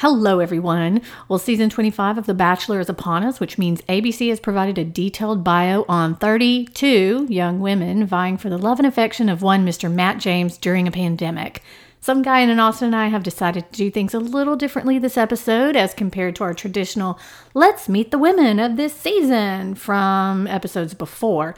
Hello, everyone. Well, season 25 of The Bachelor is upon us, which means ABC has provided a detailed bio on 32 young women vying for the love and affection of one Mr. Matt James during a pandemic. Some guy in Austin and I have decided to do things a little differently this episode as compared to our traditional let's meet the women of this season from episodes before.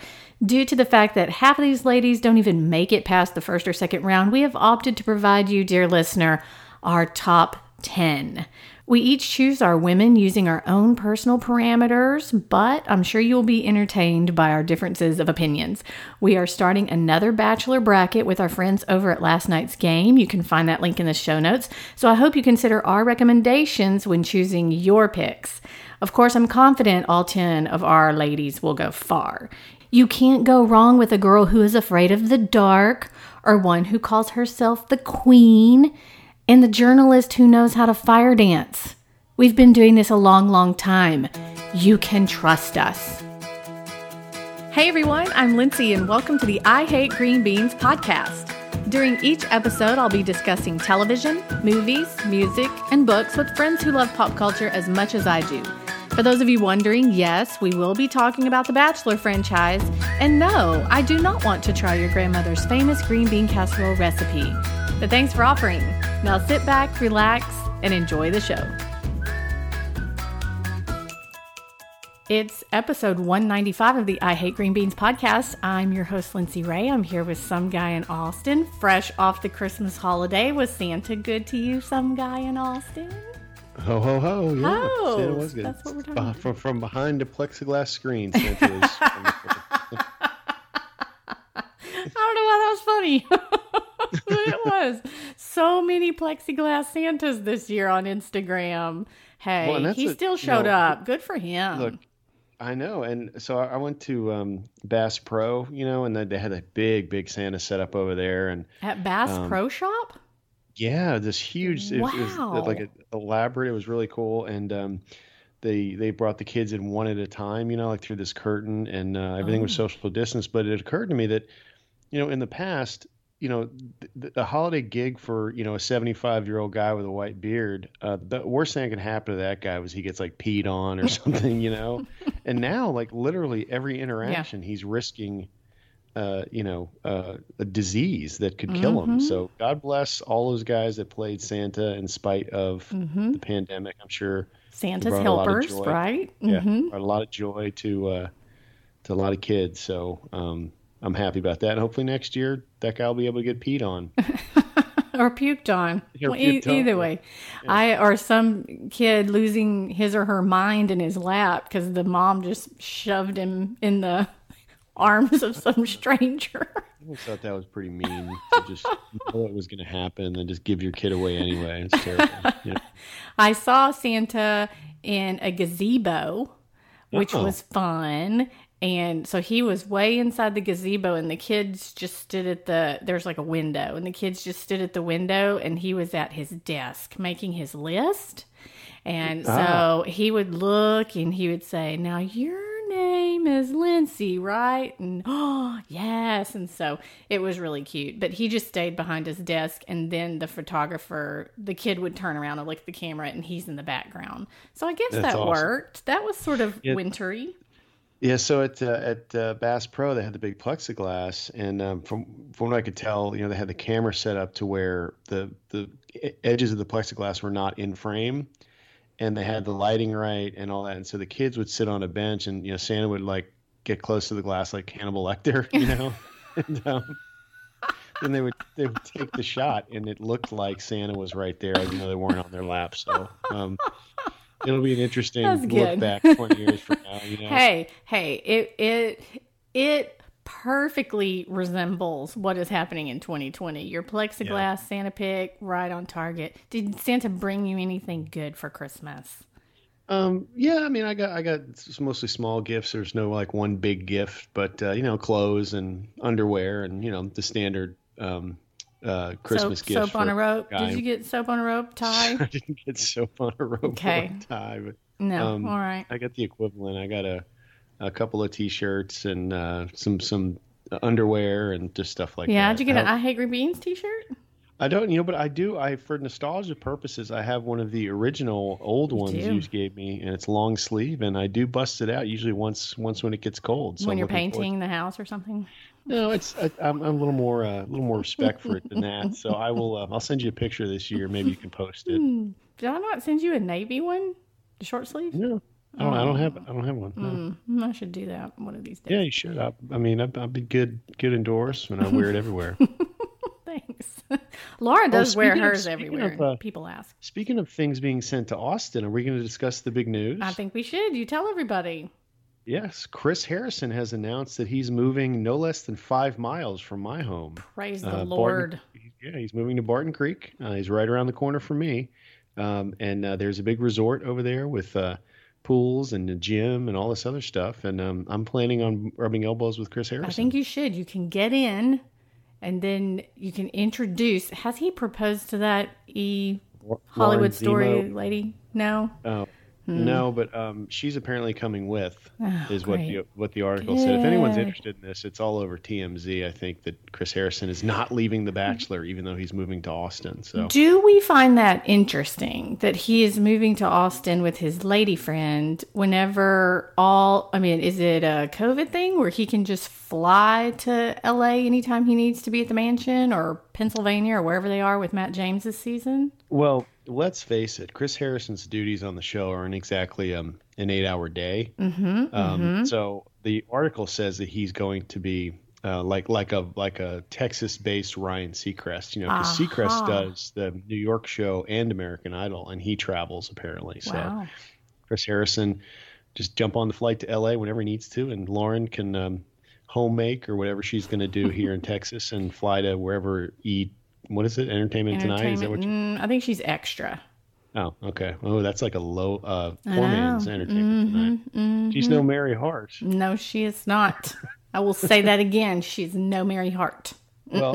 Due to the fact that half of these ladies don't even make it past the first or second round, we have opted to provide you, dear listener, our top 10. We each choose our women using our own personal parameters, but I'm sure you'll be entertained by our differences of opinions. We are starting another bachelor bracket with our friends over at last night's game. You can find that link in the show notes. So I hope you consider our recommendations when choosing your picks. Of course, I'm confident all 10 of our ladies will go far. You can't go wrong with a girl who is afraid of the dark or one who calls herself the queen and the journalist who knows how to fire dance. We've been doing this a long, long time. You can trust us. Hey everyone, I'm Lindsay, and welcome to the I Hate Green Beans podcast. During each episode, I'll be discussing television, movies, music, and books with friends who love pop culture as much as I do. For those of you wondering, yes, we will be talking about the Bachelor franchise. And no, I do not want to try your grandmother's famous green bean casserole recipe. But thanks for offering. Now sit back, relax, and enjoy the show. It's episode 195 of the I Hate Green Beans podcast. I'm your host, Lindsay Ray. I'm here with some guy in Austin, fresh off the Christmas holiday. Was Santa good to you, some guy in Austin? Ho ho ho! Yeah, Ho! Santa was good. That's what we're talking. From, from behind a plexiglass screen, Santa was. I don't know why that was funny. it was. So many plexiglass Santas this year on Instagram. Hey, Well, he a- still you showed know, up. Good for him. Look, I know, and so I went to um, Bass Pro, you know, and they had a big, big Santa set up over there, and At Bass um, Pro Shop? yeah, this huge, it, it was Wow. like elaborate. It was really cool, and um, they they brought the kids in one at a time, you know, like through this curtain, and uh, everything was Oh. social distance. But it occurred to me that, you know, in the past, you know, the, the holiday gig for you know a 75 year old guy with a white beard, uh, the worst thing that can happen to that guy was he gets like peed on or something, you know. and now, like literally every interaction, he's risking. Uh, you know, uh, a disease that could kill him. Mhm. So God bless all those guys that played Santa in spite of hmm the pandemic. I'm sure Santa's brought a lot of helpers, right? yeah, hmm brought a lot of joy to uh, to a lot of kids. So um, I'm happy about that. And hopefully next year that guy will be able to get peed on. or puked on. Or Well, puked on, either yeah. way, I or some kid losing his or her mind in his lap because the mom just shoved him in the arms of some stranger. I thought that was pretty mean to just know it was going to happen and just give your kid away anyway. It's terrible. Yeah. I saw Santa in a gazebo, which Oh. was fun. And so he was way inside the gazebo, and the kids just stood at the there's like a window, and the kids just stood at the window, and he was at his desk making his list. And so Ah. he would look and he would say, Now your name is Lindsay, right? And oh, yes. And so it was really cute. But he just stayed behind his desk. And then the photographer, the kid would turn around and look at the camera and he's in the background. So I guess That's that awesome. worked. That was sort of Yeah. wintry. Yeah, so at uh, at uh, Bass Pro they had the big plexiglass, and um, from from what I could tell, you know, they had the camera set up to where the the edges of the plexiglass were not in frame, and they had the lighting right and all that, and so the kids would sit on a bench, and you know, Santa would like get close to the glass like Hannibal Lecter, you know, and um, then they would they would take the shot, and it looked like Santa was right there, even though they weren't on their lap. So. Um, It'll be an interesting look back 20 years from now. You know? Hey, hey, it it it perfectly resembles what is happening in 2020. Your plexiglass Santa pick right on target. Did Santa bring you anything good for Christmas? Um, yeah, I mean, I got I got mostly small gifts. There's no like one big gift, but uh, you know, clothes and underwear and you know the standard um, uh, Christmas soap, gifts. soap on a rope. Did you get soap on a rope tie? I didn't get soap on a rope Okay. a tie, but No. Um, All right. I got the equivalent. I got a a couple of t-shirts and uh, some some underwear and just stuff like Yeah. that. Yeah, did you get an I, I Hate Green Beans T-shirt? I don't, you know, but I do. I for nostalgia purposes, I have one of the original old ones do? you gave me, and it's long sleeve, and I do bust it out usually once once when it gets cold. So when I'm you're forward- painting the house or something. No, it's I, I'm, I'm a little more uh, a little more respect for it than that. So I will. Uh, I'll send you a picture this year. Maybe you can post it. Hmm. Did I not send you a navy one? The short sleeve? No, I don't. I don't have. I don't have one. no. Mm, I should do that one of these days. Yeah, you should. I, I mean, I'd, I'd be good good indoors, and I wear it everywhere. Thanks. Laura does wear speaking of- hers everywhere. of, uh, People ask. Speaking of things being sent to Austin, are we going to discuss the big news? I think we should. You tell everybody. Yes, Chris Harrison has announced that he's moving no less than five miles from my home. Praise the Uh, Barton- Lord. Yeah, he's moving to Barton Creek. Uh, he's right around the corner from me, um, and uh, there's a big resort over there with uh, pools and a gym and all this other stuff. And um, I'm planning on rubbing elbows with Chris Harrison. I think you should. You can get in and then you can introduce. Has he proposed to that E Lauren Hollywood story Zemo- lady? No. Oh, no, but um, she's apparently coming with, Oh, is what great. the what the article said. If anyone's interested in this, it's all over TMZ. I think that Chris Harrison is not leaving The Bachelor, even though he's moving to Austin. So Do we find that interesting that he is moving to Austin with his lady friend whenever all, I mean, is it a COVID thing where he can just fly to LA anytime he needs to be at the mansion or Pennsylvania or wherever they are with Matt James this season? Well, let's face it. Chris Harrison's duties on the show aren't exactly um, an eight-hour day. Mm-hmm, um, So the article says that he's going to be uh, like like a like a Texas-based Ryan Seacrest. You know, because Seacrest does the New York show and American Idol, and he travels apparently. So Wow. Chris Harrison just jump on the flight to LA whenever he needs to, and Lauren can um, home make or whatever she's going to do here in Texas and fly to wherever eat. What is it? Entertainment, tonight? Is that what? You, mm, I think she's extra. oh, okay. Oh, that's like a low uh, poor man's entertainment Mm-hmm, tonight. She's no Mary Hart. No, she is not. I will say that again. She's no Mary Hart. Well,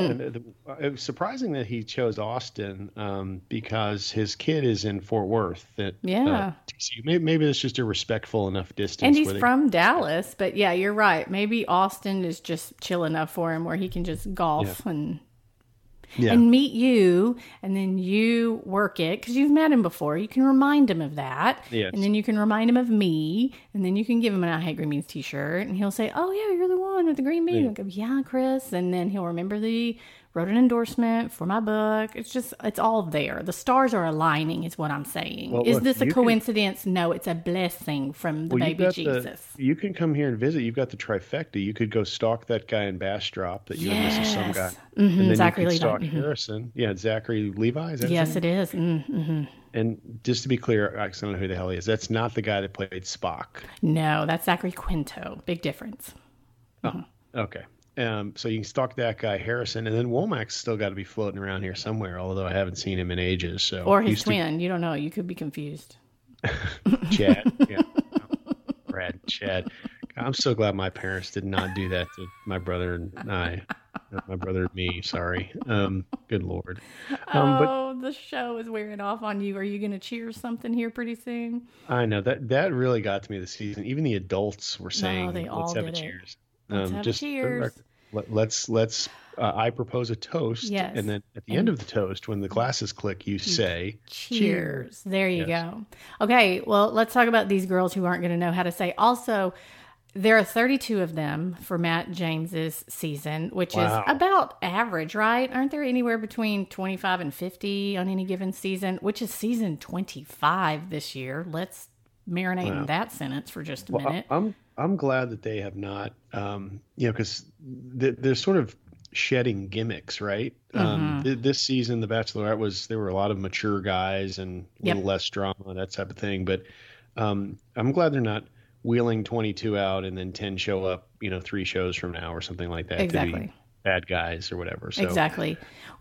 it was surprising that he chose Austin um, because his kid is in Fort Worth. At, Yeah. uh, TCU. Maybe, maybe it's just a respectful enough distance. And he's they- from Dallas, but yeah, you're right. Maybe Austin is just chill enough for him where he can just golf and yeah. and meet you, and then you work it because you've met him before. You can remind him of that, Yes. and then you can remind him of me, and then you can give him an "I Hate Green Beans" T-shirt, and he'll say, "Oh yeah, you're the one with the green bean." Yeah. Go, "Yeah, Chris," and then he'll remember the wrote an endorsement for my book. It's just it's all there. The stars are aligning, is what I'm saying. Well, is look, this a you can- coincidence? No, it's a blessing from the Well, baby Jesus. The, you can come here and visit. You've got the trifecta. You could go stalk that guy in Bastrop that you and Mrs. Some guy. Yes. Mhm, And then Zachary you Levi. can stalk Mhm. Harrison. Yeah, Zachary Levi. Is that Yes, it is. Mm-hmm. And just to be clear, I don't know who the hell he is. That's not the guy that played Spock. No, that's Zachary Quinto. Big difference. Okay. Um, so you can stalk that guy Harrison, and then Womack's still got to be floating around here somewhere. Although I haven't seen him in ages. So Or his used to- twin. You don't know. You could be confused. Chad. Yeah. Brad, Chad. I'm so glad my parents did not do that to my brother and I. My brother and me, sorry. Um, good lord. Um, but oh, the show is wearing off on you. Are you going to cheer something here pretty soon? I know that that really got to me this season. Even the adults were saying, they "Let's have a cheers." Have a cheers. Let, let's let's. Uh, I propose a toast, Yes. and then at the end of the toast, when the glasses click, you say, Cheers. There you Yes. go. Okay, well, let's talk about these girls who aren't going to know how to say. Also, there are 32 of them for Matt James's season, which Wow. is about average, right? Aren't there anywhere between 25 and 50 on any given season, which is season 25 this year? Let's marinate in that sentence for just a Well, I, minute. I'm I'm glad that they have not, um, you know, because th- they're sort of shedding gimmicks, right? Mm-hmm. Um, th- this season, The Bachelorette was there were a lot of mature guys and a Yep. little less drama, that type of thing. But um, I'm glad they're not wheeling 22 out and then 10 show up, you know, three shows from now or something like that to Exactly. Bad guys or whatever. So Exactly.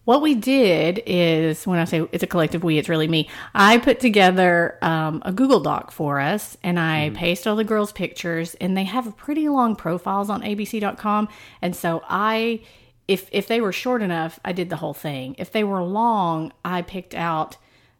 What we did is, when I say it's a collective we, it's really me. I put together um, a Google Doc for us and I Mm-hmm. paste all the girls' pictures, and they have pretty long profiles on abc.com. And so I, if, if they were short enough, I did the whole thing. If they were long, I picked out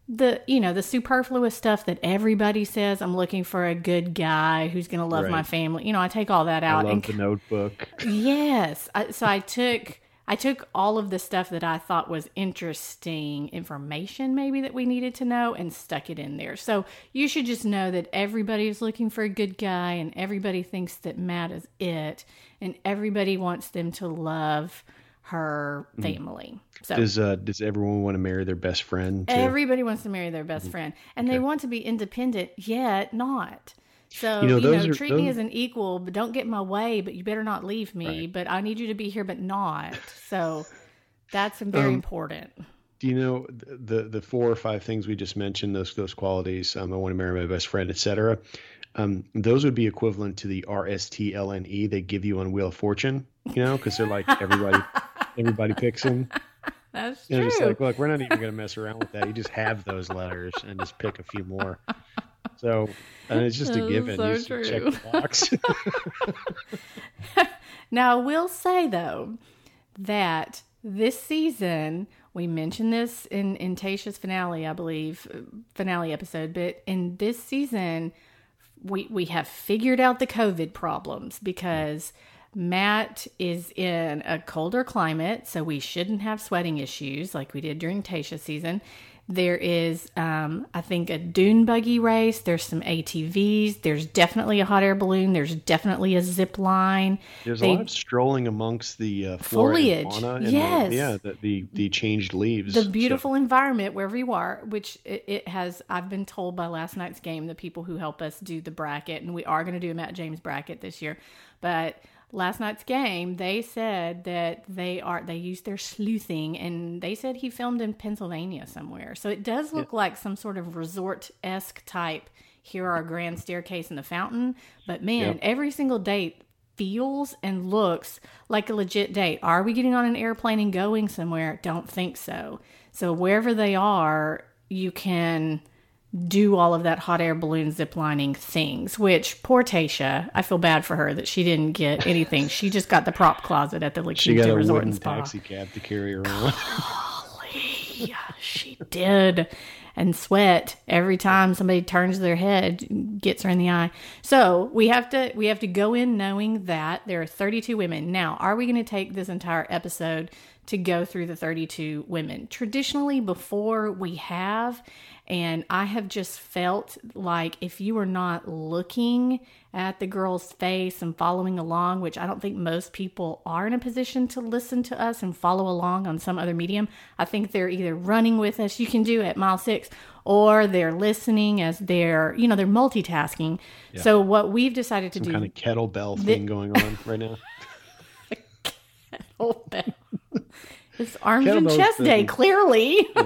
the you know the superfluous stuff that everybody says i'm looking for a good guy who's going to love my family you know i take all that I out love and the notebook. Yes. I, so I took I took all of the stuff that I thought was interesting information, maybe that we needed to know, and stuck it in there. So you should just know that everybody is looking for a good guy, and everybody thinks that Matt is it, and everybody wants them to love her family. So Does uh, does everyone want to marry their best friend? Too? everybody wants to marry their best friend, and they want to be independent, yet not. So You you know, know, are- treat me as an equal, but don't get in my way. But you better not leave me. But I need you to be here, but not. So that's very Um, important. Do you know the the four or five things we just mentioned? Those those qualities. Um, I want to marry my best friend, etc. Um, those would be equivalent to the RSTLNE E they give you on Wheel of Fortune. You know, because they're like everybody everybody picks them. That's know, true. just like look, we're not even going to mess around with that. You just have those letters and just pick a few more. So, and it's just a given. so you just check the box. Now, I will say though that this season we mentioned this in in Tasha's finale, I believe, finale episode. But in this season, we we have figured out the COVID problems because Matt is in a colder climate, so we shouldn't have sweating issues like we did during Tasha's season. There is, um, I think, a dune buggy race. There's some ATVs. There's definitely a hot air balloon. There's definitely a zip line. There's They- a lot of strolling amongst the uh, Foliage. And yes. The, yeah, the, the the changed leaves. the So- beautiful environment wherever you are, which it, it has. I've been told by last night's game, the people who help us do the bracket, and we are going to do a Matt James bracket this year. But last night's game, they said that they are they used their sleuthing, and they said he filmed in Pennsylvania somewhere. So it does look like some sort of resort esque type. Here are a grand staircase and the fountain, but man, every single date feels and looks like a legit date. Are we getting on an airplane and going somewhere? Don't think so. So wherever they are, you can do all of that hot air balloon ziplining things, which poor Tasha, I feel bad for her that she didn't get anything. she just got the prop closet at the La She got a Resort wooden taxi cab to carry her around. Yeah, she did. And sweat every time somebody turns their head, gets her in the eye. So we have to we have to go in knowing that there are 32 women. Now, are we going to take this entire episode to go through the 32 women? Traditionally, before we have, and I have just felt like if you are not looking at the girl's face and following along, which I don't think most people are in a position to listen to us and follow along on some other medium, I think they're either running with us, you can do at mile six, or they're listening as they're, you know, they're multitasking. So what we've decided to do kind of kettlebell thing going on right now. Oh, bell. It's arms and chest day, clearly.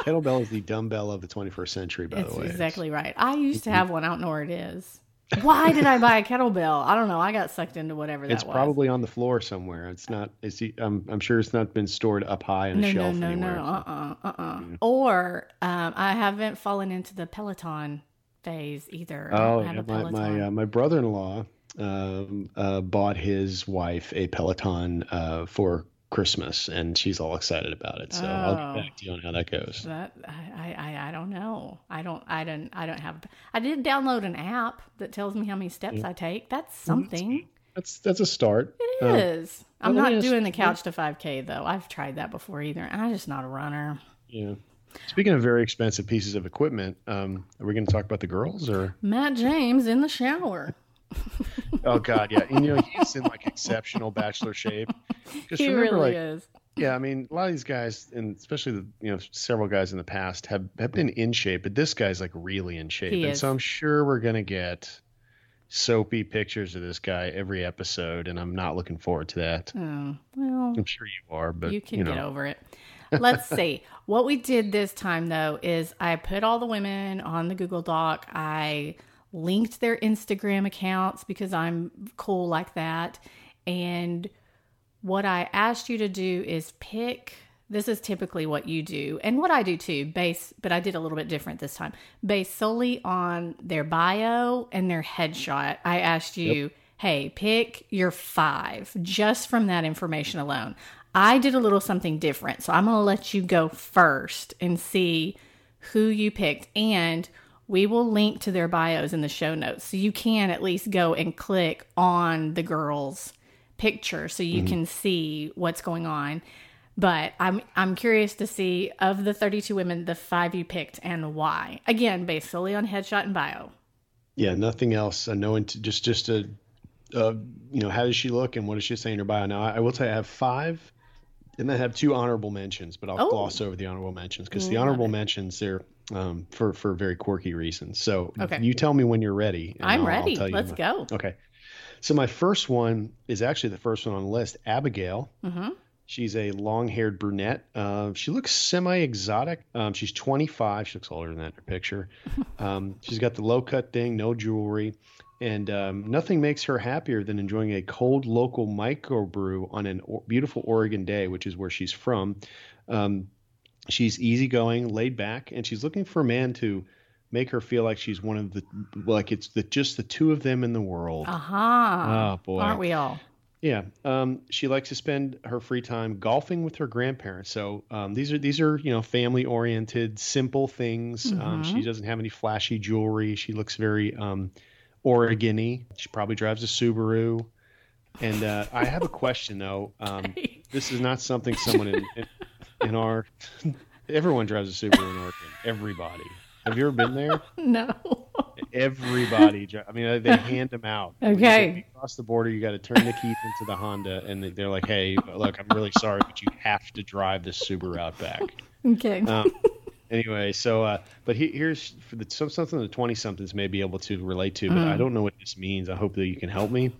Kettlebell is the dumbbell of the 21st century, by That's the way. exactly right. I used to have one. I don't know where it is. Why did I buy a kettlebell? I don't know. I got sucked into whatever that was. It's was. probably on the floor somewhere. It's not. It's. I'm. I'm sure it's not been stored up high on a no, no, shelf no, anywhere. no, uh, uh, uh, uh. Or um, I haven't fallen into the Peloton phase either. Oh, yeah, a my my, uh, my brother-in-law um, uh, bought his wife a Peloton uh, for Christmas, and she's all excited about it. So I'll Oh. get back to you on how that goes. That I, I I don't know. I don't I don't I don't have. I did download an app that tells me how many steps I take. That's something. That's that's a start. It Uh, is. I'm not doing the couch to 5K though. I've tried that before either, and I'm just not a runner. Yeah. Speaking of very expensive pieces of equipment, um, are we going to talk about the girls or? Matt James in the shower. Oh God, yeah. And, you know he's in like exceptional bachelor shape. Just He remember, really like, is. yeah, I mean, a lot of these guys, and especially the you know several guys in the past have have been in shape, but this guy's like really in shape, He and is. so I'm sure we're gonna get soapy pictures of this guy every episode, and I'm not looking forward to that. Oh, well, I'm sure you are, but you can know, get over it. Let's see. What we did this time though is I put all the women on the Google Doc. I linked their Instagram accounts because I'm cool like that. And what I asked you to do is pick this is typically what you do and what I do too, base but I did a little bit different this time. Based solely on their bio and their headshot. I asked you, "Hey, pick your 5 just from that information alone." I did a little something different. So I'm going to let you go first and see who you picked and we will link to their bios in the show notes so you can at least go and click on the girls picture so you can see what's going on. But I'm I'm curious to see of the 32 women, the five you picked and why. Again, based solely on headshot and bio. Yeah, nothing else. I know, into just just a, uh, you know, how does she look and what does she say in her bio? Now, I, I will tell you, I have five, and then I have two honorable mentions, but I'll Oh. gloss over the honorable mentions because the honorable it. mentions they're um, for for very quirky reasons. So Okay. you tell me when you're ready. and I'm I'll- I'll ready. you Let's my- go. Okay. So my first one is actually the first one on the list, Abigail. Mm-hmm. She's a long-haired brunette. Uh, she looks semi-exotic. Um, she's 25. She looks older than that in her picture. Um, she's got the low-cut thing, no jewelry, and um, nothing makes her happier than enjoying a cold local microbrew on an o- beautiful Oregon day, which is where she's from. Um, she's easygoing, laid back, and she's looking for a man to make her feel like she's one of the like it's the just the two of them in the world. Aha. Oh, boy. Aren't we all? Yeah, um, she likes to spend her free time golfing with her grandparents. So um, these are these are you know family oriented, simple things. Um, she doesn't have any flashy jewelry. She looks very um, Oregon-y. She probably drives a Subaru. And uh, I have a question though. Um, this is not something someone in, in, in our everyone drives a Subaru in Oregon. Everybody. Have you ever been there? No. Everybody. I mean, they hand them out. Okay. across the border, you got to turn the keys into the Honda, and they- they're like, "Hey, look, I'm really sorry, but you have to drive this Subaru out back." okay. Um, anyway, so uh, but he, here's for the, some, something the twenty somethings may be able to relate to, but I don't know what this means. I hope that you can help me.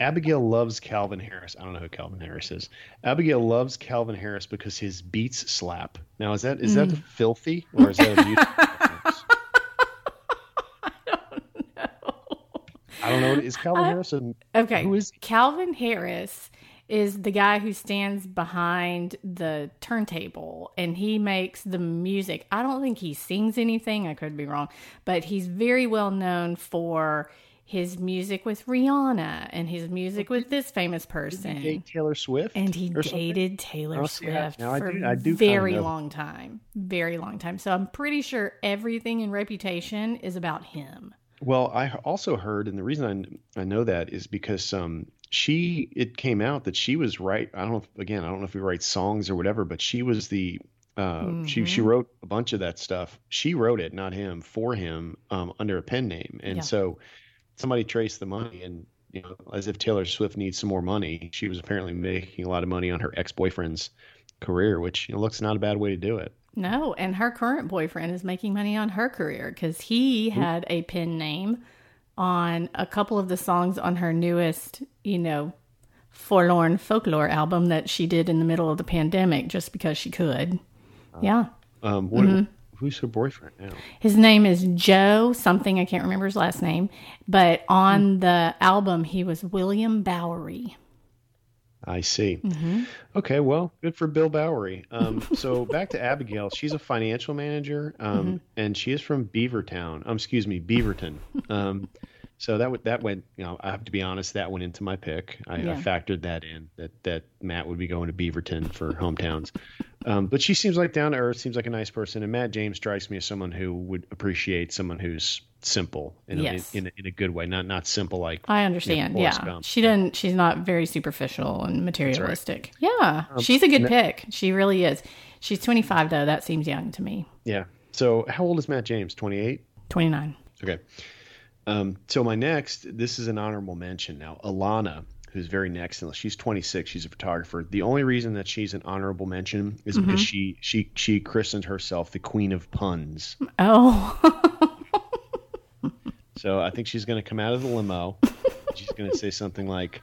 Abigail loves Calvin Harris. I don't know who Calvin Harris is. Abigail loves Calvin Harris because his beats slap. Now, is that is that filthy or is that a beautiful? I don't know. I don't know. Is Calvin Harris a Okay. Who is- Calvin Harris is the guy who stands behind the turntable and he makes the music. I don't think he sings anything, I could be wrong, but he's very well known for his music with Rihanna and his music with this famous person. He date Taylor Swift? And he dated Taylor Oh, Swift now I for do- I do very long time. Very long time. So I'm pretty sure everything in Reputation is about him. Well, I also heard, and the reason I, I know that is because um, she it came out that she was right. I don't know. If, again, I don't know if we write songs or whatever, but she was the uh, she she wrote a bunch of that stuff. She wrote it, not him, for him um, under a pen name, and Yeah. so somebody traced the money and. You know, as if Taylor Swift needs some more money, she was apparently making a lot of money on her ex-boyfriend's career, which you know, looks not a bad way to do it. No, and her current boyfriend is making money on her career because he had a pen name on a couple of the songs on her newest, you know, forlorn folklore album that she did in the middle of the pandemic just because she could. Yeah. Um, what, Mm-hmm. Who's her boyfriend now? His name is Joe something, I can't remember his last name, but on the album he was William Bowery. I see. Mm-hmm. Okay, well, good for Bill Bowery. Um, so back to Abigail. She's a financial manager, um, Mm-hmm. and she is from Beavertown. Um, excuse me, Beaverton. Um, so that would that went. You know, I have to be honest. That went into my pick. I, Yeah. I factored that in. That that Matt would be going to Beaverton for hometowns. Um, but she seems like down to earth. Seems like a nice person. And Matt James strikes me as someone who would appreciate someone who's simple in, a- Yes. in, a, in a good way. Not not simple like I understand. Forrest Yeah. Gump. She doesn't she's not very superficial and materialistic. Yeah. she's a good pick. She really is. She's 25 though. That seems young to me. yeah. So how old is Matt James? Twenty eight. 29. Okay. Um, so my next, this is an honorable mention now. Alana, who's very next, and she's 26. She's a photographer. The only reason that she's an honorable mention is because she she she christened herself the Queen of Puns. Oh. So I think she's going to come out of the limo. she's going to say something like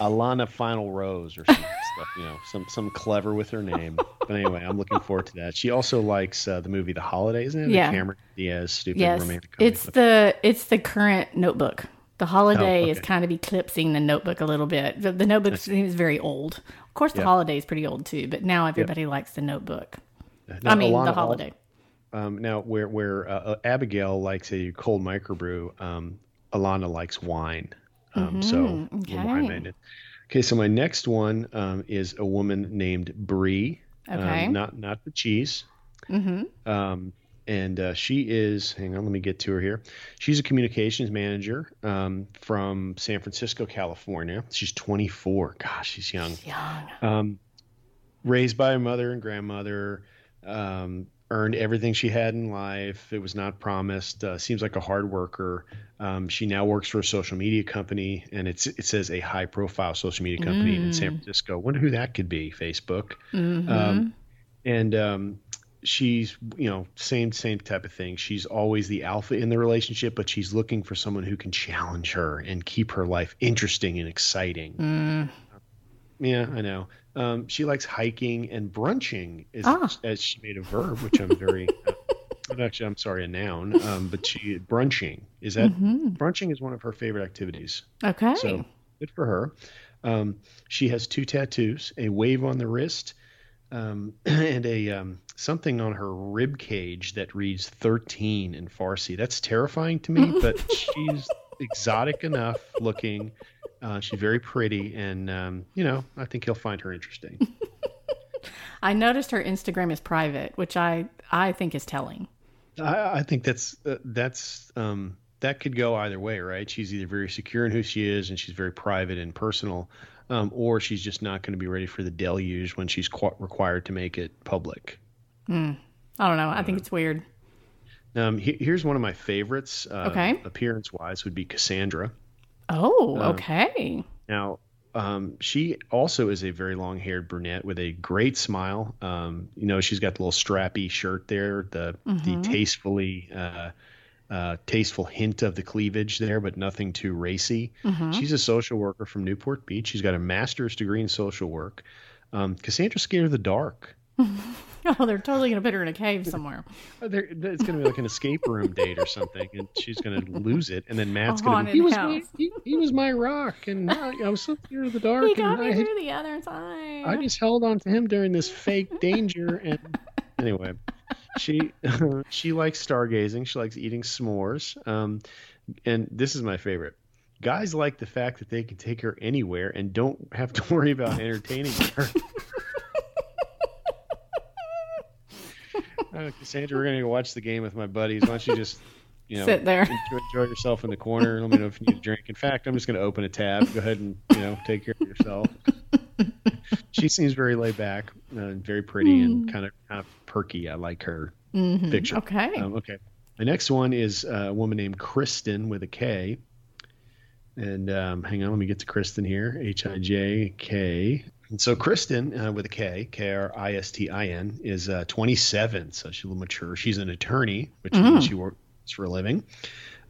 Alana Final Rose or some stuff, you know, some some clever with her name. But anyway, I'm looking forward to that. She also likes uh, the movie The Holiday, isn't it? Yeah. The Cameron Diaz stupid yes. romantic comedy. It's the it's the current notebook. The holiday Oh, is kind of eclipsing the notebook a little bit. The, the notebook seems very old. Of course, the Yeah. holiday is pretty old too, but now everybody likes the notebook. Now, I mean, the holiday. Um, now, where where uh, uh, Abigail likes a cold microbrew, um, Alana likes wine. Um, so Mhm, the okay. wine maiden. Okay, so my next one um, is a woman named Brie. Okay. Um, not not the cheese. hmm Um, and uh, she is, hang on, let me get to her here. She's a communications manager um, from San Francisco, California. She's 24. Gosh, she's young. Young. Um, raised by a mother and grandmother, um, earned everything she had in life. It was not promised. Uh, seems like a hard worker. Um, she now works for a social media company, and it's it says a high profile social media company in San Francisco. Wonder who that could be? Facebook. Mm-hmm. Um, and um, she's you know same same type of thing. She's always the alpha in the relationship, but she's looking for someone who can challenge her and keep her life interesting and exciting. Mm. Yeah, I know. Um, she likes hiking and brunching, is, Ah. as she made a verb, which I'm very. uh, actually, I'm sorry, a noun. Um, but she brunching is that Mm-hmm. brunching is one of her favorite activities. Okay. So good for her. Um, she has two tattoos: a wave on the wrist, um, and a um, something on her rib cage that reads 13 in Farsi. That's terrifying to me, but she's exotic enough looking. Uh, she's very pretty, and um, you know, I think he'll find her interesting. I noticed her Instagram is private, which I I think is telling. I, I think that's uh, that's um, that could go either way, right? She's either very secure in who she is, and she's very private and personal, um, or she's just not going to be ready for the deluge when she's qu- required to make it public. I don't know. I think it's weird. Um, he- here's one of my favorites, uh, Okay. appearance-wise, would be Cassandra. Oh, Um, okay. Now, um, she also is a very long-haired brunette with a great smile. Um, you know, she's got the little strappy shirt there, the the tastefully uh, uh, tasteful hint of the cleavage there, but nothing too racy. She's a social worker from Newport Beach. She's got a master's degree in social work. Um, Cassandra's scared of the dark. Oh, they're totally gonna put her in a cave somewhere. There, it's going to be like an escape room date or something, and she's going to lose it. And then Matt's going to be, he was, my, he, he was my rock, and I, I was so scared of the dark. He got I, me had- through the other side. I just held on to him during this fake danger. And anyway, she she likes stargazing. She likes eating s'mores. Um, and this is my favorite. Guys like the fact that they can take her anywhere and don't have to worry about entertaining her. Uh, Cassandra, we're gonna go watch the game with my buddies. Why don't you just, you know, Sit there. enjoy, enjoy yourself in the corner. Let me know if you need a drink. In fact, I'm just gonna open a tab. Go ahead and you know take care of yourself. she seems very laid back uh, and very pretty and kind of kind of perky. I like her Mhm. picture. Okay. Um, okay. The next one is a woman named Kristin with a K. And um, hang on, let me get to Kristin here. H I J K. And so Kristin uh, with a K, K R I S T I N, is uh, 27. So she's a little mature. She's an attorney, which means she works for a living.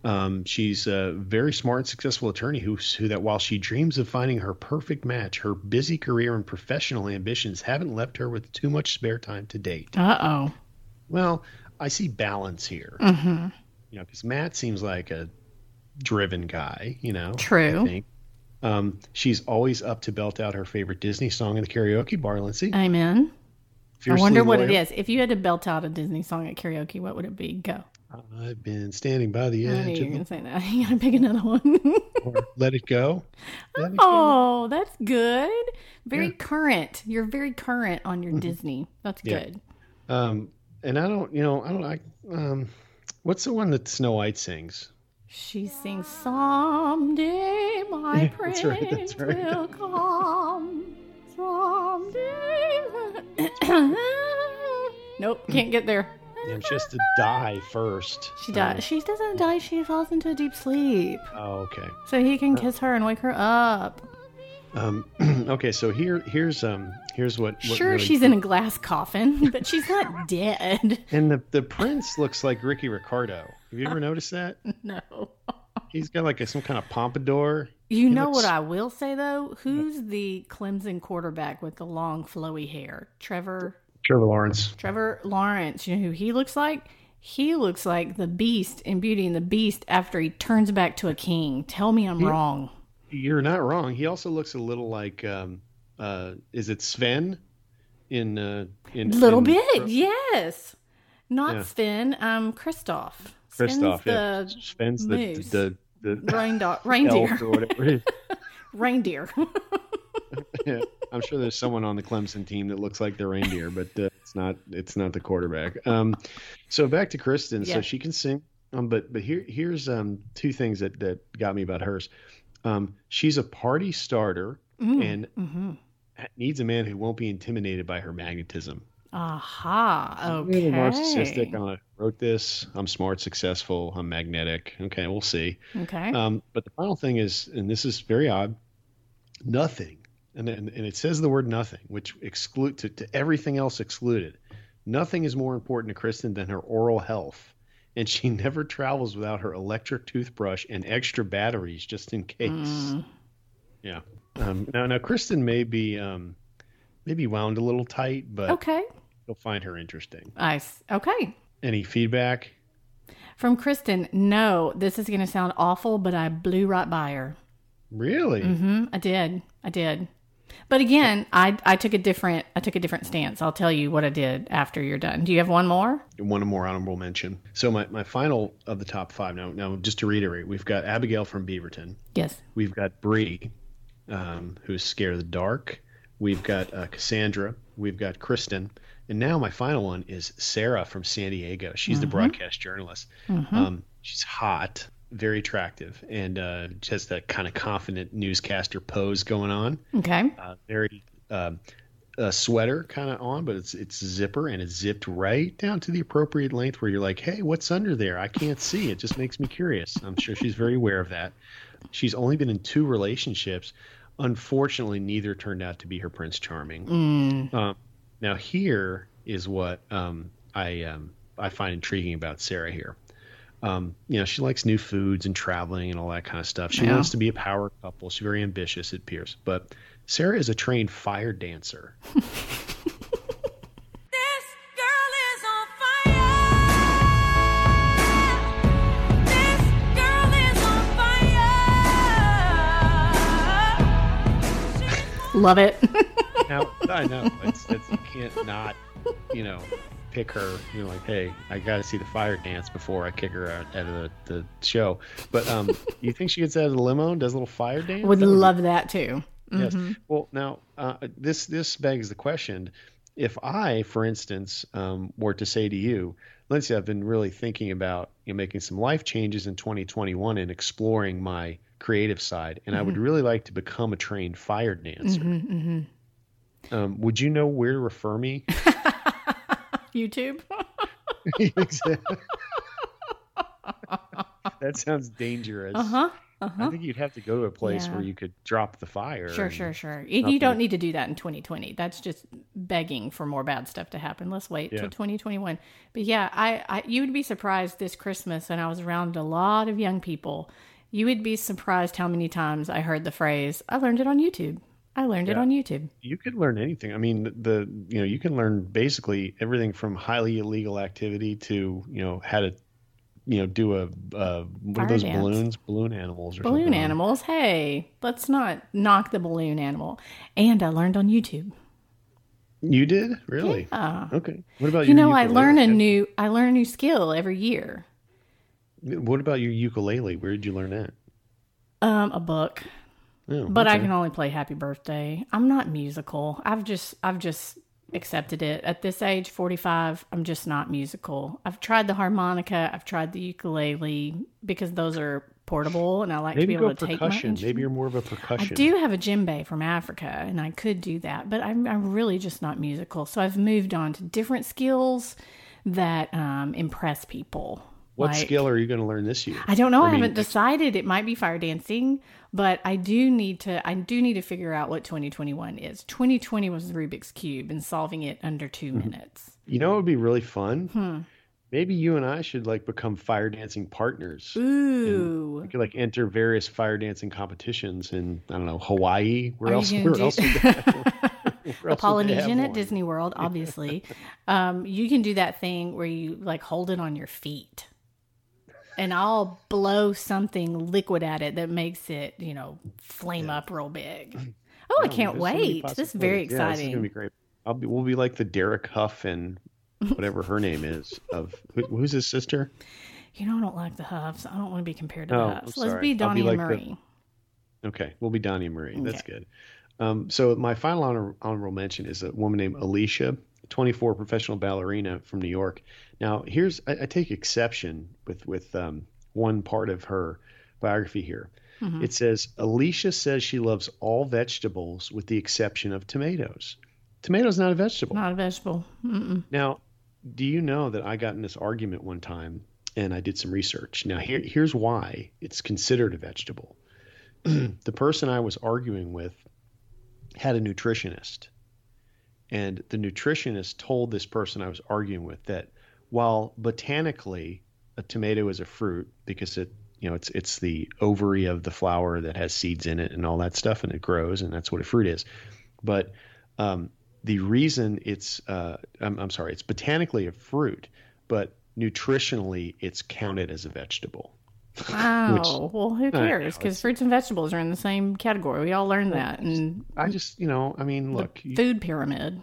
Um, she's a very smart and successful attorney who, who that while she dreams of finding her perfect match, her busy career and professional ambitions haven't left her with too much spare time to date. Uh oh. Well, I see balance here. Mm-hmm. You know, because Matt seems like a driven guy. You know, True. I think. Um, she's always up to belt out her favorite Disney song in the karaoke bar, Lindsay. Amen. I Fiercely wonder what it loyal. is. If you had to belt out a Disney song at karaoke, what would it be? Go. I've been standing by the I knew edge you were of going to say that. You got to pick another one. or Let It Go. Let It Go. oh, that's good. Very Yeah. current. You're very current on your Disney. That's Yeah. good. Um, and I don't, you know, I don't like. Um, what's the one that Snow White sings? She sings someday my Yeah, prince right, that's right. will come. Someday. nope, can't get there. Yeah, she has to die first. She dies. She doesn't die. She falls into a deep sleep, Oh, okay. so he can kiss her and wake her up. Um, okay, so here, here's um, here's what. what Sure, really- she's in a glass coffin, but she's not dead. And the the prince looks like Ricky Ricardo. Have you ever noticed that? No. He's got like a, some kind of pompadour. You know looks- what I will say though? Who's the Clemson quarterback with the long flowy hair? Trevor Trevor Lawrence. Trevor Lawrence. You know who he looks like? He looks like the Beast in Beauty and the Beast after he turns back to a king. Tell me I'm wrong. You're not wrong. He also looks a little like um, uh, is it Sven in uh, in Little in- bit, yes. Not Yeah. Sven, um, Kristoff. Christoph, yeah. the Sven's the moose. the the, the rain reindeer. or whatever reindeer. Yeah. I'm sure there's someone on the Clemson team that looks like the reindeer, but uh, it's not it's not the quarterback. Um, so back to Kristin. Yeah. So she can sing. Um, but but here here's um two things that that got me about hers. Um, she's a party starter Mm. and hmm needs a man who won't be intimidated by her magnetism. Aha. I'm Okay. little narcissistic. I wrote this. I'm smart, successful. I'm magnetic. Okay, we'll see. Okay. Um, but the final thing is, and this is very odd, nothing. And, and, and it says the word nothing, which exclude to, to everything else excluded. Nothing is more important to Kristin than her oral health. And she never travels without her electric toothbrush and extra batteries just in case. Mm. Yeah. Um, now, now Kristin may be um, maybe wound a little tight, but Okay. you'll find her interesting. Nice. Okay. Any feedback? From Kristin, no, this is going to sound awful, but I blew right by her. Really? hmm I did. I did. But again, I I took a different I took a different stance. I'll tell you what I did after you're done. Do you have one more? one more honorable mention. So my, my final of the top five now. Now, just to reiterate, we've got Abigail from Beaverton. Yes. We've got Bree, um, who's scared of the dark. We've got uh, Cassandra. We've got Kristin. And now my final one is Sarah from San Diego. She's the broadcast journalist. Um, she's hot, very attractive, and uh, just that kind of confident newscaster pose going on. Okay. Uh, very um, a sweater kind of on, but it's it's zipper and it's zipped right down to the appropriate length where you're like, hey, what's under there? I can't see. It just makes me curious. I'm sure she's very aware of that. She's only been in two relationships. Unfortunately, neither turned out to be her Prince Charming. Mm. Um, now, here is what um, I um, I find intriguing about Sarah here. Um, you know, she likes new foods and traveling and all that kind of stuff. She Yeah. wants to be a power couple. She's very ambitious, it appears. But Sarah is a trained fire dancer. This girl is on fire. This girl is on fire. Love it. Now, I know it's, it's you can't not, you know, pick her. You know, like, hey, I got to see the fire dance before I kick her out, out of the, the show. But um, you think she gets out of the limo and does a little fire dance? Would That would be love that too. Yes. Well, now uh, this this begs the question: If I, for instance, um, were to say to you, Lindsay, I've been really thinking about you know, making some life changes in 2021 and exploring my creative side, and I would really like to become a trained fire dancer. Mm-hmm. Um, would you know where to refer me? YouTube. that sounds dangerous. Uh huh. Uh I think you'd have to go to a place Yeah. where you could drop the fire. Sure, sure, sure. You, you don't need to do that in 2020. That's just begging for more bad stuff to happen. Let's wait Yeah. till 2021. But yeah, I, I you would be surprised this Christmas, and I was around a lot of young people. You would be surprised how many times I heard the phrase, "I learned it on YouTube." I learned it on YouTube. you could learn anything. I mean, the you know you can learn basically everything from highly illegal activity to you know how to you know do a uh, what Fire are those dance. balloons, balloon animals or Balloon something. animals. Hey, let's not knock the balloon animal. And I learned on YouTube. You did really? Yeah. Okay. What about You your know, I learn a new I learn a new skill every year. What about your ukulele? Where did you learn that? Um, a book. Oh, But I can only play Happy Birthday. I'm not musical. I've just I've just accepted it. At this age, 45, I'm just not musical. I've tried the harmonica, I've tried the ukulele because those are portable and I like to be able to take my percussion. Maybe you're more of a percussion. I do have a djembe from Africa and I could do that, but I'm I'm really just not musical. So I've moved on to different skills that um, impress people. What Like- skill are you going to learn this year? I don't know. I, mean, haven't decided. It might be fire dancing, but I do need to. I do need to figure out what 2021 is. 2020 was the Rubik's cube and solving it under 2 Mm-hmm. minutes. You know, it would be really fun. Hmm. Maybe you and I should like become fire dancing partners. Ooh, We could like enter various fire dancing competitions in I don't know Hawaii. Where Are else? Where do- else? Would they have one? Where else the Polynesian at? Disney World, obviously. um, you can do that thing where you like hold it on your feet, and I'll blow something liquid at it that makes it, you know, flame up real big. Oh, I can't there's so wait! This is very possibilities. Yeah, this is exciting. gonna be great. I'll be, we'll be like the Derek Hough and whatever her name is of who, who's his sister. You know, I don't like the Houghs. I don't want to be compared to Oh, the Houghs. Let's be I'll be Donny like and the- Marie. Okay, we'll be Donny and Marie. That's good. Um, so my final honor, honorable mention is a woman named Alicia 24 professional ballerina from New York. Now, here's I, I take exception with with um, one part of her biography here. It says Alicia says she loves all vegetables with the exception of tomatoes. Tomatoes not a vegetable. Not a vegetable. Mm-mm. Now, do you know that I got in this argument one time and I did some research? Now, here, here's why it's considered a vegetable. the person I was arguing with had a nutritionist, and the nutritionist told this person I was arguing with that while botanically a tomato is a fruit because it you know it's it's the ovary of the flower that has seeds in it and all that stuff and it grows and that's what a fruit is but um, the reason it's uh, I'm, I'm sorry it's botanically a fruit but nutritionally it's counted as a vegetable Oh, well, who cares? Because fruits and vegetables are in the same category. We all learned that in i just you know i mean look food pyramid.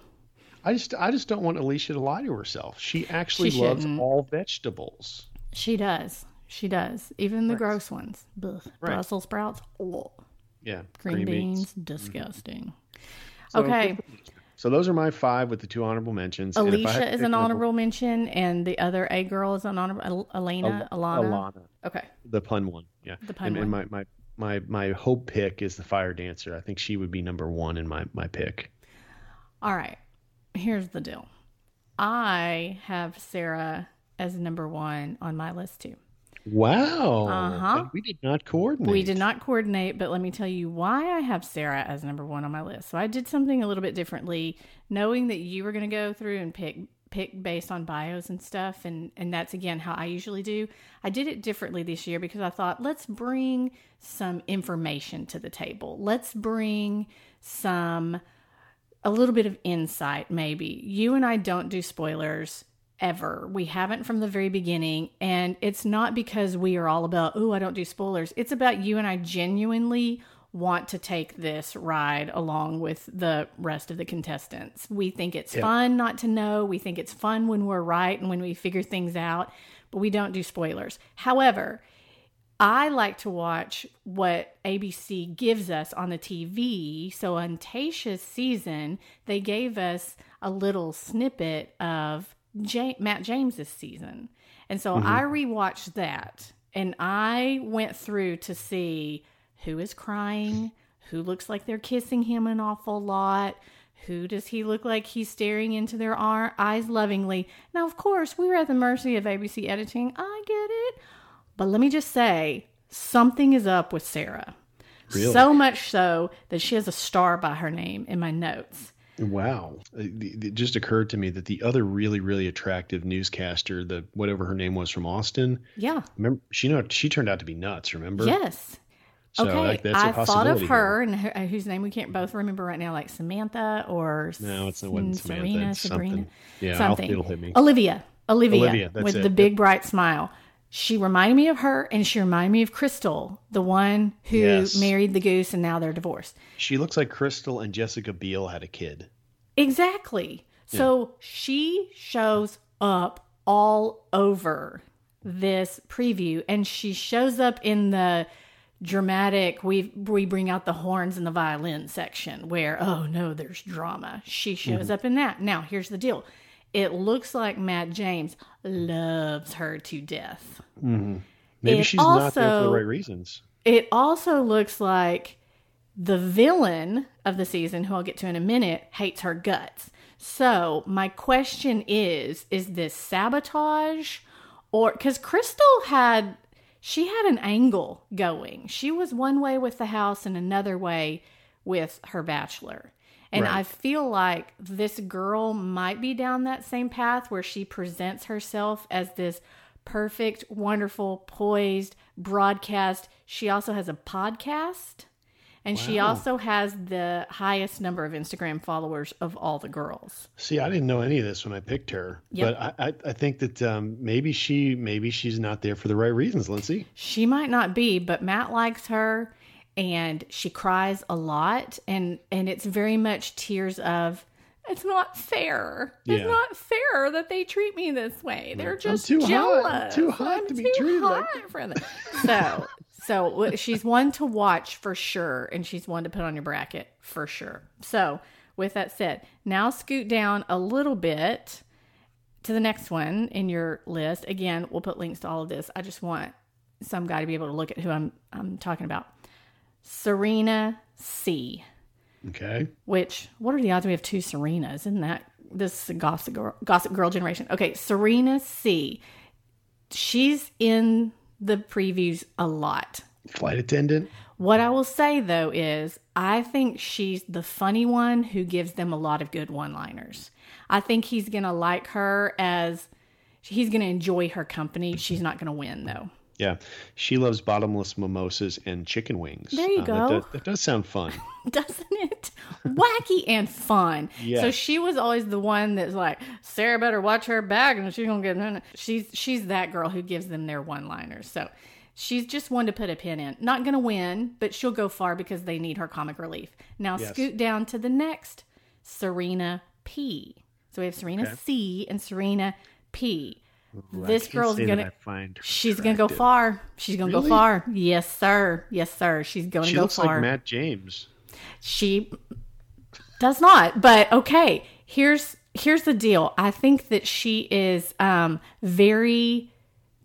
I just i just don't want alicia to lie to herself she actually She loves all vegetables She does. She does. Even the gross ones. Right. Brussels sprouts. Ugh. yeah Green, beans. Mm-hmm. Disgusting. So- okay. so those are my five with the two honorable mentions And if I Alicia is an honorable mention, and the other A girl is an honorable. Elena, Al- Alana. Alana. Okay. the pun one yeah The pun and, and my, my my my hope pick is the fire dancer i think she would be number one in my my pick All right. Here's the deal. I have Sarah as number one on my list too. wow Uh-huh. We did not coordinate We did not coordinate, but let me tell you why I have Sarah as number one on my list. So I did something a little bit differently, knowing that you were going to go through and pick pick based on bios and stuff, and and that's again how I usually do. I did it differently this year because I thought let's bring some information to the table. Let's bring some a little bit of insight, maybe. You and I don't do spoilers ever. We haven't from the very beginning. And it's not because we are all about, oh, I don't do spoilers. It's about you and I genuinely want to take this ride along with the rest of the contestants. We think it's fun not to know. We think it's fun when we're right and when we figure things out, but we don't do spoilers. However, I like to watch what ABC gives us on the TV. So on Tayshia's season, they gave us a little snippet of Ja- Matt James's season. And so mm-hmm. I rewatched that and I went through to see who is crying, who looks like they're kissing him an awful lot, who does he look like he's staring into their ar- eyes lovingly. Now, of course, we were at the mercy of ABC editing. I get it. But let me just say, something is up with Sarah. Really? So much so that she has a star by her name in my notes. wow it, it just occurred to me that the other really really attractive newscaster the whatever her name was from austin Yeah. remember she know she turned out to be nuts remember Yes. so okay. a I thought of her and her, uh, whose name we can't both remember right now, like Samantha or No, it's- it wasn't Samantha, Serena, it's Sabrina, something. Yeah, something. it'll hit me. Olivia. Olivia, Olivia, with it. the big bright smile. She reminded me of her, and she reminded me of Krystal, the one who Yes. married the goose, and now they're divorced. she looks like Krystal and jessica biel had a kid Exactly. So she shows up all over this preview and she shows up in the dramatic we we bring out the horns and the violin section where oh no there's drama she shows mm-hmm. up in that now here's the deal it looks like matt james loves her to death mm-hmm. maybe It she's not there for the right reasons it also looks like the villain of the season, who I'll get to in a minute, hates her guts. So, my question is is this sabotage or because Krystal had she had an angle going. She was one way with the house and another way with her bachelor. And Right. I feel like this girl might be down that same path where she presents herself as this perfect, wonderful, poised broadcast. She also has a podcast. And she also has the highest number of Instagram followers of all the girls. See, I didn't know any of this when I picked her, Yep. but I, I, I think that um, maybe she maybe she's not there for the right reasons, Lindsay. She might not be, but Matt likes her and she cries a lot and and it's very much tears of it's not fair. It's not fair that they treat me this way. They're just too hot. jealous. Too hot I'm to be too treated like hot. So so she's one to watch for sure, and she's one to put on your bracket for sure. So with that said, now scoot down a little bit to the next one in your list. Again, we'll put links to all of this. I just want some guy to be able to look at who I'm I'm talking about. Serena C. Okay. Which what are the odds we have two Serenas? Isn't that this is a gossip girl, gossip girl generation? Okay, Serena C. She's in the previews a lot. Flight attendant. What I will say though is, I think she's the funny one who gives them a lot of good one liners. I think he's going to like her as he's going to enjoy her company. She's not going to win though. Yeah. She loves bottomless mimosas and chicken wings. There you Uh, go. That, does- that does sound fun. Doesn't it? Wacky and fun. So she was always the one that's like, Sarah better watch her back and she's going to get she's she's that girl who gives them their one-liners. So She's just one to put a pin in. Not going to win, but she'll go far because they need her comic relief. Now Yes. scoot down to the next Serena P. So we have Serena Okay. C and Serena P. Ooh, This girl's gonna- find her She's going to go far. She's to Really? go far. Yes, sir. Yes, sir. She's going to She go looks far. like Matt James. She does not. But okay, here's here's the deal. I think that she is um, very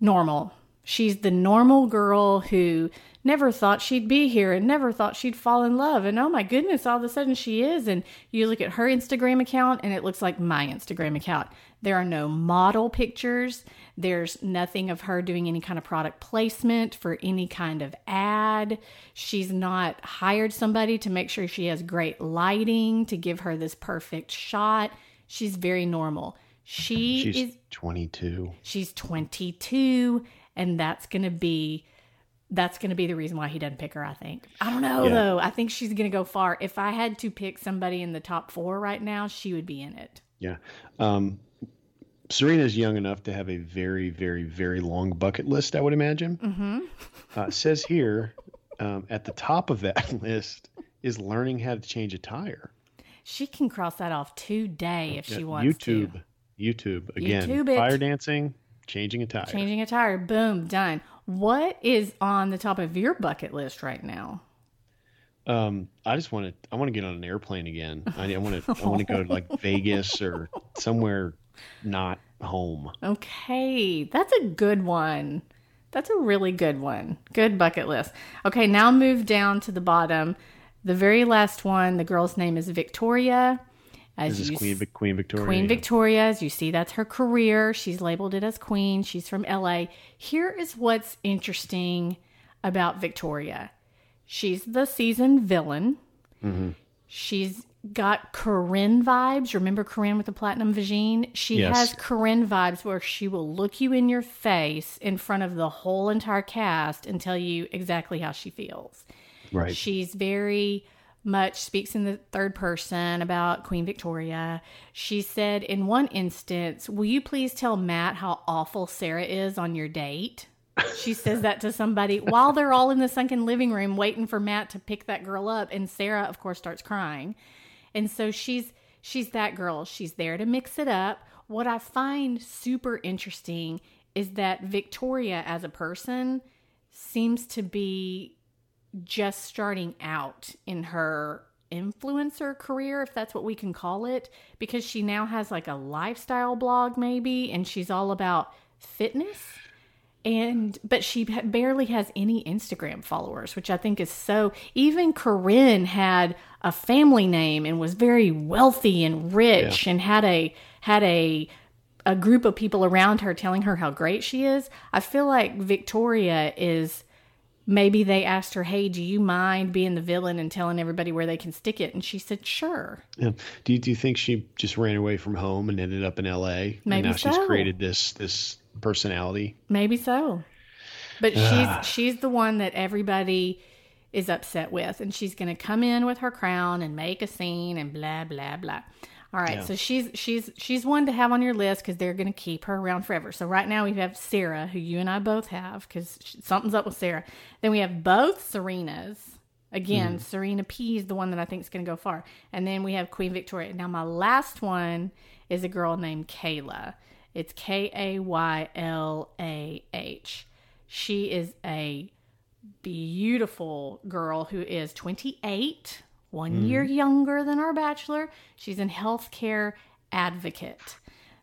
normal. She's the normal girl who never thought she'd be here and never thought she'd fall in love. And oh my goodness, all of a sudden she is. And you look at her Instagram account and it looks like my Instagram account. There are no model pictures. There's nothing of her doing any kind of product placement for any kind of ad. She's not hired somebody to make sure she has great lighting to give her this perfect shot. She's very normal. She She's is 22. she's 22 and that's going to be that's going to be the reason why he doesn't pick her i think i don't know Yeah. though i think she's going to go far if i had to pick somebody in the top four right now she would be in it Yeah. Um, Serena's young enough to have a very, very, very long bucket list, I would imagine. Mm-hmm. Uh, says here um, at the top of that list is learning how to change a tire. she can cross that off today if she wants YouTube. to YouTube. Again, YouTube fire dancing, changing a tire. changing a tire boom done what is on the top of your bucket list right now Um, I just want to. I want to get on an airplane again. I, I want to. I want to go to like Vegas or somewhere not home. Okay, that's a good one. That's a really good one. Good bucket list. Okay, now move down to the bottom. The very last one, the girl's name is Victoria. As This is Queen s- Queen Victoria. Queen. Victoria, as you see, that's her career. She's labeled it as Queen. She's from LA. Here is what's interesting about Victoria she's the season villain. Mm-hmm. She's got Corinne vibes. Remember Corinne with the platinum vagine? She Yes. has Corinne vibes where she will look you in your face in front of the whole entire cast and tell you exactly how she feels. Right. She's very much speaks in the third person about Queen Victoria. She said in one instance, Will you please tell Matt how awful Sarah is on your date? She says that to somebody while they're all in the sunken living room waiting for Matt to pick that girl up. And Sarah, of course, starts crying. And so she's she's that girl. She's there to mix it up. What I find super interesting is that Victoria as a person seems to be just starting out in her influencer career, if that's what we can call it, because she now has like a lifestyle blog, maybe, and she's all about fitness. And but she barely has any Instagram followers, which I think is so. Even Corinne had a family name and was very wealthy and rich, and had a had a a group of people around her telling her how great she is. I feel like Victoria is maybe they asked her, "Hey, do you mind being the villain and telling everybody where they can stick it?" And she said, "Sure." Yeah. Do you, do you think she just ran away from home and ended up in L.A. Maybe and now she's created this this personality? Maybe so. But she's ah. she's the one that everybody is upset with and she's going to come in with her crown and make a scene and blah blah blah. All right, Yeah. so she's she's she's one to have on your list cuz they're going to keep her around forever. So right now we have Sarah who you and I both have cuz something's up with Sarah. Then we have both Serenas. Again, hmm. Serena P is the one that I think is going to go far. And then we have Queen Victoria. Now my last one is a girl named Kayla. It's K A Y L A H. She is a beautiful girl who is 28, one mm. year younger than our bachelor. She's an healthcare advocate.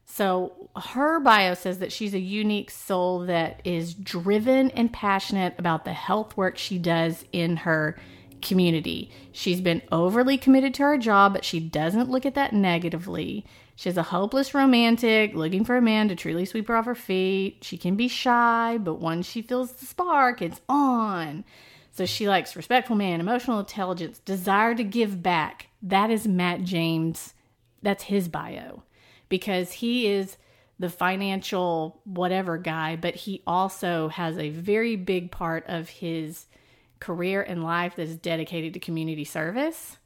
So her bio says that she's a unique soul that is driven and passionate about the health work she does in her community. She's been overly committed to her job, but she doesn't look at that negatively. She's a hopeless romantic looking for a man to truly sweep her off her feet. She can be shy, but once she feels the spark, it's on. So she likes respectful man, emotional intelligence, desire to give back. That is Matt James. That's his bio because he is the financial whatever guy, but he also has a very big part of his career and life that is dedicated to community service.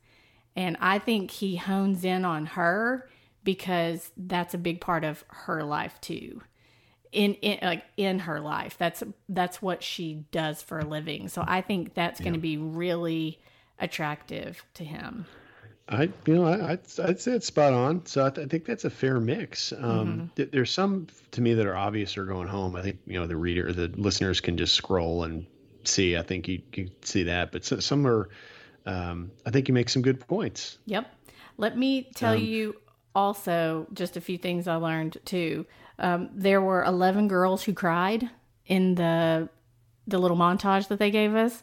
And I think he hones in on her because that's a big part of her life too. In, in like in her life, that's that's what she does for a living. So I think that's going to be really attractive to him. I, you know, I, I'd, I'd say it's spot on. So I, th- I think that's a fair mix. Um, th- there's some to me that are obvious are going home. I think you know the reader, the listeners can just scroll and see. I think you can see that, but so, some are. Um, I think you make some good points. Yep. Let me tell you also just a few things I learned too. Um, there were 11 girls who cried in the the little montage that they gave us.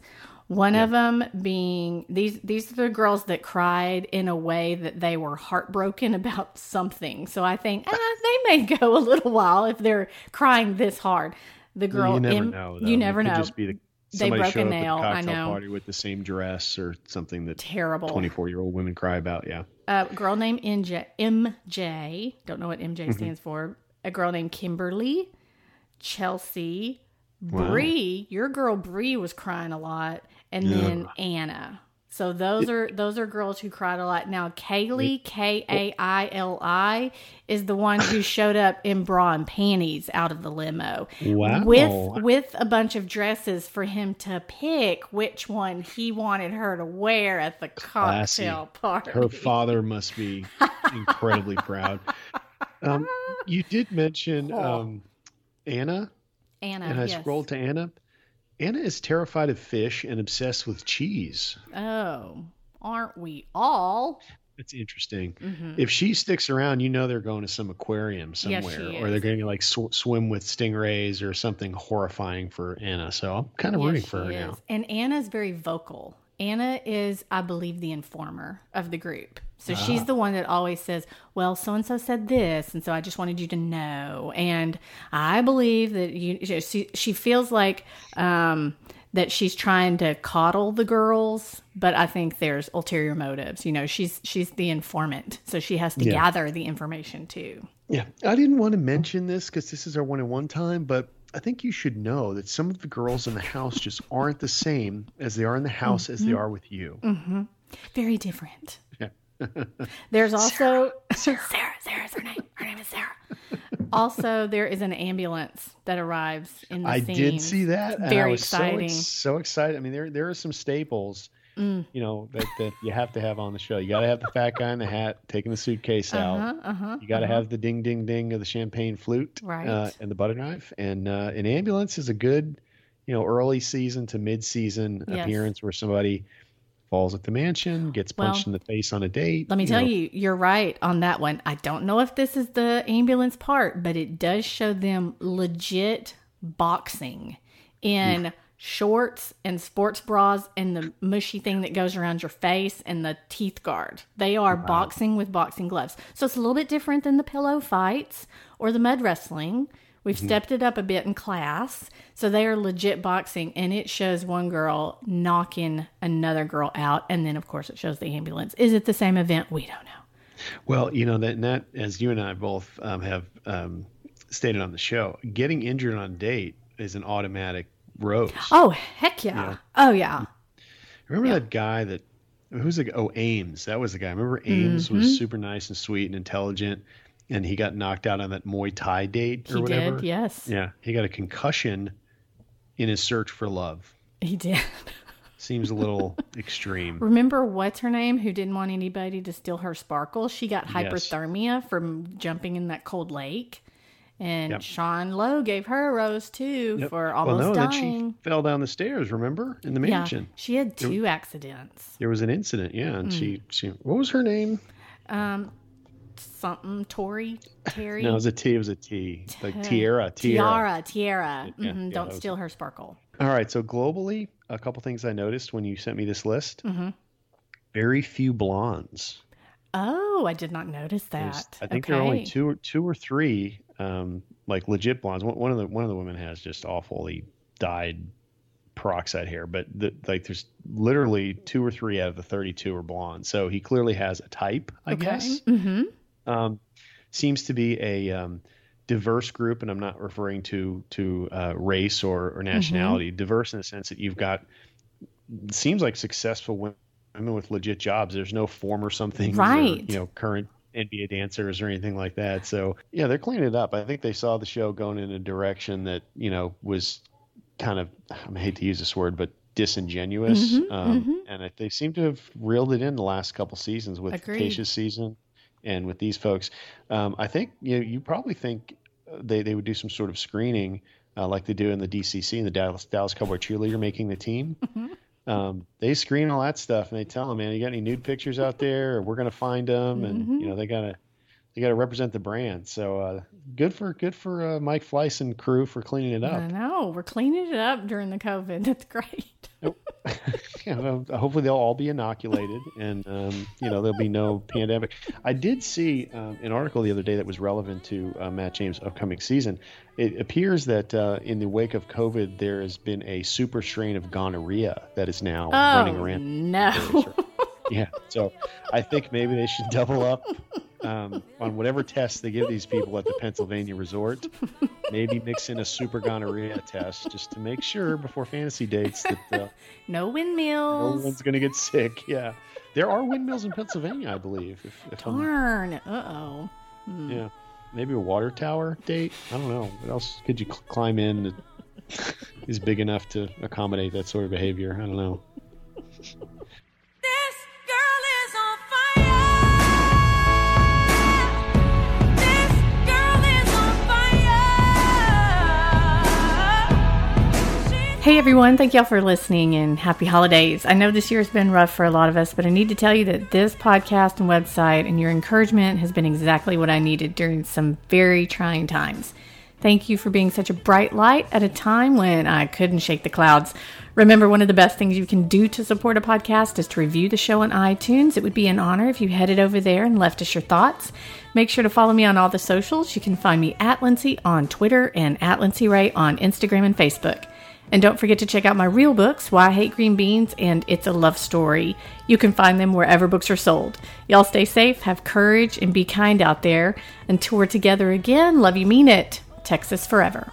One of them being these these are the girls that cried in a way that they were heartbroken about something. So I think ah, they may go a little while if they're crying this hard. The girl, you never know. Though. you never know. Just be the, They broke a nail, I at the cocktail know. party with the same dress or something that Terrible. 24 year old women cry about. Yeah. a girl named MJ, MJ, don't know what MJ Mm-hmm. stands for. A girl named Kimberly, Chelsea, Bree. Your girl Bree was crying a lot, and then Anna. So those are those are girls who cried a lot. Now Kaylee, K A I L I, is the one who showed up in bra and panties out of the limo. Wow. With with a bunch of dresses for him to pick which one he wanted her to wear at the Classy. cocktail party. Her father must be incredibly proud. Um, you did mention um, Anna, Anna, and I yes. scrolled to Anna. Anna is terrified of fish and obsessed with cheese. Oh, aren't we all? That's interesting. If she sticks around, you know they're going to some aquarium Mm-hmm. Yes, somewhere, or they're going to like sw- swim with stingrays or something horrifying for Anna. So I'm kind of Yes, rooting for her she now. is. And Anna's very vocal. Anna is, I believe, the informer of the group. So she's Ah. the one that always says, Well, so and so said this. And so I just wanted you to know. And I believe that you, she, she feels like um, that she's trying to coddle the girls, but I think there's ulterior motives. You know, she's she's the informant. So she has to Yeah. gather the information too. Yeah, I didn't want to mention this because this is our one in one time, but I think you should know that some of the girls in the house just aren't the same as they are in the house as they Mm-hmm. are with you. Very different. Yeah. There's also Sarah. Sarah's her name. Her name is Sarah. Also, there is an ambulance that arrives in the I scene. did see that. and I Very was exciting. Mm. So, ex- so excited. I mean, there there are some staples, you know, that, that you have to have on the show. You got to have the fat guy in the hat taking the suitcase out. Uh-huh, uh-huh, You got to have the ding ding ding of the champagne flute, Right. Uh, and the butter knife. And uh, an ambulance is a good, you know, early season to mid season Yes. appearance where somebody falls at the mansion, gets punched Well, in the face on a date. Let me tell know. you, you're right on that one. I don't know if this is the ambulance part, but it does show them legit boxing in shorts and sports bras and the mushy thing that goes around your face and the teeth guard. They are boxing with boxing gloves. So it's a little bit different than the pillow fights or the mud wrestling. We've stepped it up a bit in class. So they are legit boxing and it shows one girl knocking another girl out and then of course it shows the ambulance. Is it the same event? We don't know. Well, you know that, that as you and I both um, have um, stated on the show, getting injured on date is an automatic rose. Oh, heck yeah. Oh yeah. Remember that guy that who's the? Oh, Ames. That was the guy. Remember Ames Mm-hmm. was super nice and sweet and intelligent, and he got knocked out on that Muay Thai date or whatever? He whatever. did, yes. Yeah, he got a concussion in his search for love. He did. Seems a little extreme. Remember what's her name who didn't want anybody to steal her sparkle? She got Yes. hypothermia from jumping in that cold lake. And Yep. Sean Lowe gave her a rose too Yep. for well, almost no, then dying. she fell down the stairs. Remember in the yeah, mansion, she had two accidents. there was an incident. Yeah, and she she what was her name? Um, something Tori Terry. No, it was a T. It was a T. Like Tierra. Tierra. Tierra, Tierra. Yeah, Mhm, yeah, don't was- steal her sparkle. All right. So globally, a couple things I noticed when you sent me this list. Mm-hmm. Very few blondes. Oh, I did not notice that. I think okay. there are only two or two or three, um, like legit blondes. One, one of the one of the women has just awfully dyed peroxide hair, but the, like there's literally two or three out of the 32 are blonde. So he clearly has a type, I Okay. guess. Mm-hmm. Um, seems to be a um, diverse group, and I'm not referring to to uh, race or, or nationality. Diverse in the sense that you've got seems like successful women with legit jobs. There's no former something, Right. you know, current NBA dancers or anything like that. So yeah, they're cleaning it up. I think they saw the show going in a direction that you know was kind of I hate to use this word, but disingenuous. Mhm, um, mhm. And they seem to have reeled it in the last couple seasons with Agreed. Tayshia's season and with these folks. Um, I think you know, you probably think uh, they they would do some sort of screening uh, like they do in the DCC and the Dallas Dallas Cowboy cheerleader making the team. Um, they screen all that stuff and they tell them, man, you got any nude pictures out there? Or we're gonna find them, and you know they gotta they gotta represent the brand. So uh, good for good for uh, Mike Fleiss and crew for cleaning it up. I know. We're cleaning it up during the COVID. That's great. Hopefully they'll all be inoculated, and um, you know there'll be no pandemic. I did see um, an article the other day that was relevant to uh, Matt James' upcoming season. It appears that uh, in the wake of COVID, there has been a super strain of gonorrhea that is now running Oh around. no. Yeah, so I think maybe they should double up um, on whatever tests they give these people at the Pennsylvania resort. Maybe mix in a super gonorrhea test just to make sure before fantasy dates that. Uh, no windmills. no one's going to get sick. Yeah. There are windmills in Pennsylvania, I believe. If, if Darn. Uh oh. yeah. Maybe a water tower date. I don't know. What else could you cl- climb in that is big enough to accommodate that sort of behavior? I don't know. Hey everyone, thank y'all for listening and happy holidays. I know this year has been rough for a lot of us, but I need to tell you that this podcast and website and your encouragement has been exactly what I needed during some very trying times. Thank you for being such a bright light at a time when I couldn't shake the clouds. Remember, one of the best things you can do to support a podcast is to review the show on iTunes. It would be an honor if you headed over there and left us your thoughts. Make sure to follow me on all the socials. You can find me at Lindsay on Twitter and at Lindsay Ray on Instagram and Facebook. And don't forget to check out my real books, Why I Hate Green Beans and It's a Love Story. You can find them wherever books are sold. Y'all stay safe, have courage, and be kind out there. Until we're together again, love you, mean it. Texas forever.